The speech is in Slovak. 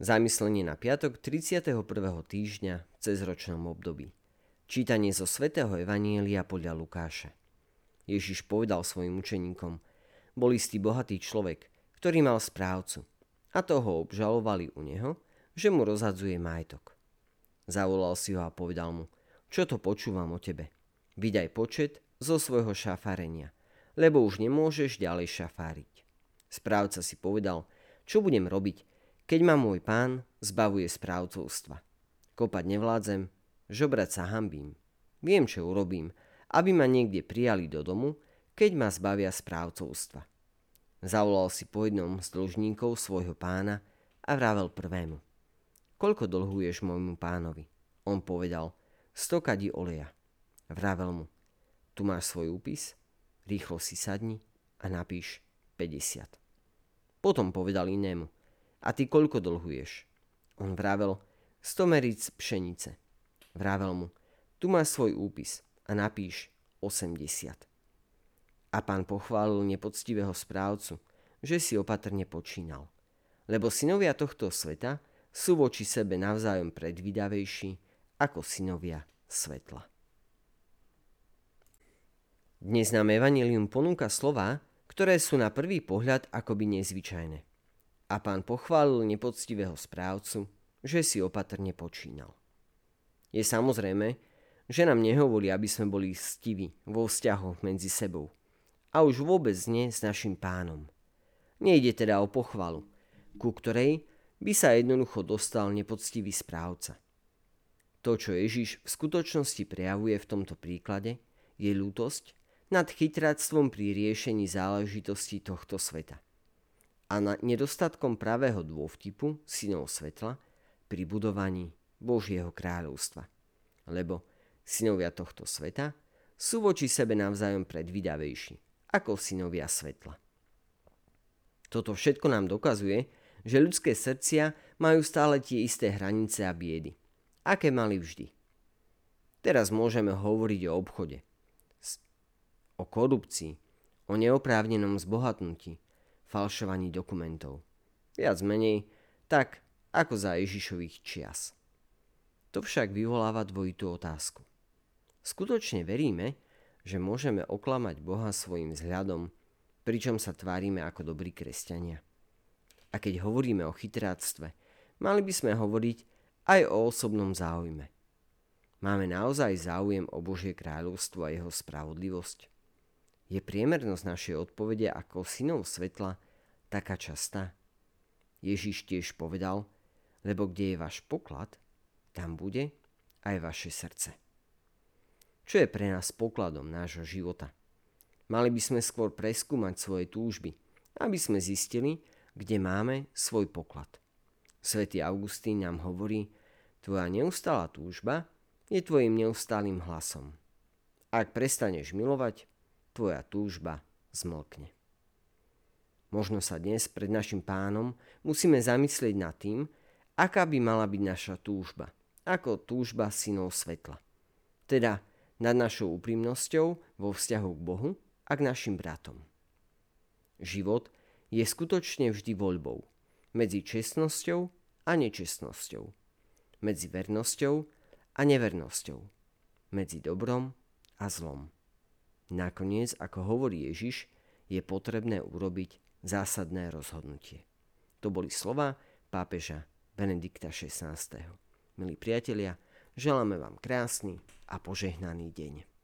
Zamyslenie na piatok 31. týždňa v cezročnom období. Čítanie zo svätého Evanielia podľa Lukáša. Ježiš povedal svojim učeníkom, bol istý bohatý človek, ktorý mal správcu a toho obžalovali u neho, že mu rozhadzuje majetok. Zavolal si ho a povedal mu, čo to počúvam o tebe. Vydaj počet zo svojho šafárenia, lebo už nemôžeš ďalej šafáriť. Správca si povedal, čo budem robiť, keď ma môj pán zbavuje správcovstva. Kopať nevládzem, žobrať sa hambím. Viem, čo urobím, aby ma niekde prijali do domu, keď ma zbavia správcovstva. Zavolal si po jednom z dlžníkov svojho pána a vravel prvému. Koľko dlhuješ môjmu pánovi? On povedal, sto kadí oleja. Vravel mu, tu máš svoj úpis, rýchlo si sadni a napíš 50. Potom povedal inému, a ty koľko dlhuješ? On vravel, 100 meríc pšenice. Vravel mu, tu máš svoj úpis a napíš 80. A pán pochválil nepoctivého správcu, že si opatrne počínal. Lebo synovia tohto sveta sú voči sebe navzájom predvídavejší ako synovia svetla. Dnes nám Evangelium ponúka slova, ktoré sú na prvý pohľad akoby nezvyčajné a pán pochválil nepoctivého správcu, že si opatrne počínal. Je samozrejme, že nám nehovorí, aby sme boli stiví vo vzťahoch medzi sebou a už vôbec nie s našim pánom. Nejde teda o pochvalu, ku ktorej by sa jednoducho dostal nepoctivý správca. To, čo Ježiš v skutočnosti prejavuje v tomto príklade, je ľútosť nad chytráctvom pri riešení záležitostí tohto sveta – a na nedostatkom pravého dôvtipu synov svetla pri budovaní Božieho kráľovstva. Lebo synovia tohto sveta sú voči sebe navzájom predvydavejší ako synovia svetla. Toto všetko nám dokazuje, že ľudské srdcia majú stále tie isté hranice a biedy, aké mali vždy. Teraz môžeme hovoriť o obchode, o korupcii, o neoprávnenom zbohatnutí, falšovaní dokumentov. Viac menej, tak ako za Ježišových čias. To však vyvoláva dvojitú otázku. Skutočne veríme, že môžeme oklamať Boha svojim vzhľadom, pričom sa tvárime ako dobrí kresťania. A keď hovoríme o chytráctve, mali by sme hovoriť aj o osobnom záujme. Máme naozaj záujem o Božie kráľovstvo a jeho spravodlivosť? Je priemernosť našej odpovede ako synov svetla taká častá? Ježiš tiež povedal, lebo kde je váš poklad, tam bude aj vaše srdce. Čo je pre nás pokladom nášho života? Mali by sme skôr preskúmať svoje túžby, aby sme zistili, kde máme svoj poklad. Svetý Augustín nám hovorí, tvoja neustála túžba je tvojim neustálým hlasom. Ak prestaneš milovať, tvoja túžba zmlkne. Možno sa dnes pred našim pánom musíme zamyslieť nad tým, aká by mala byť naša túžba, ako túžba synov svetla. Teda nad našou úprimnosťou vo vzťahu k Bohu a k našim bratom. Život je skutočne vždy voľbou medzi čestnosťou a nečestnosťou, medzi vernosťou a nevernosťou, medzi dobrom a zlom. Nakoniec, ako hovorí Ježiš, je potrebné urobiť zásadné rozhodnutie. To boli slova pápeža Benedikta XVI. Milí priatelia, želáme vám krásny a požehnaný deň.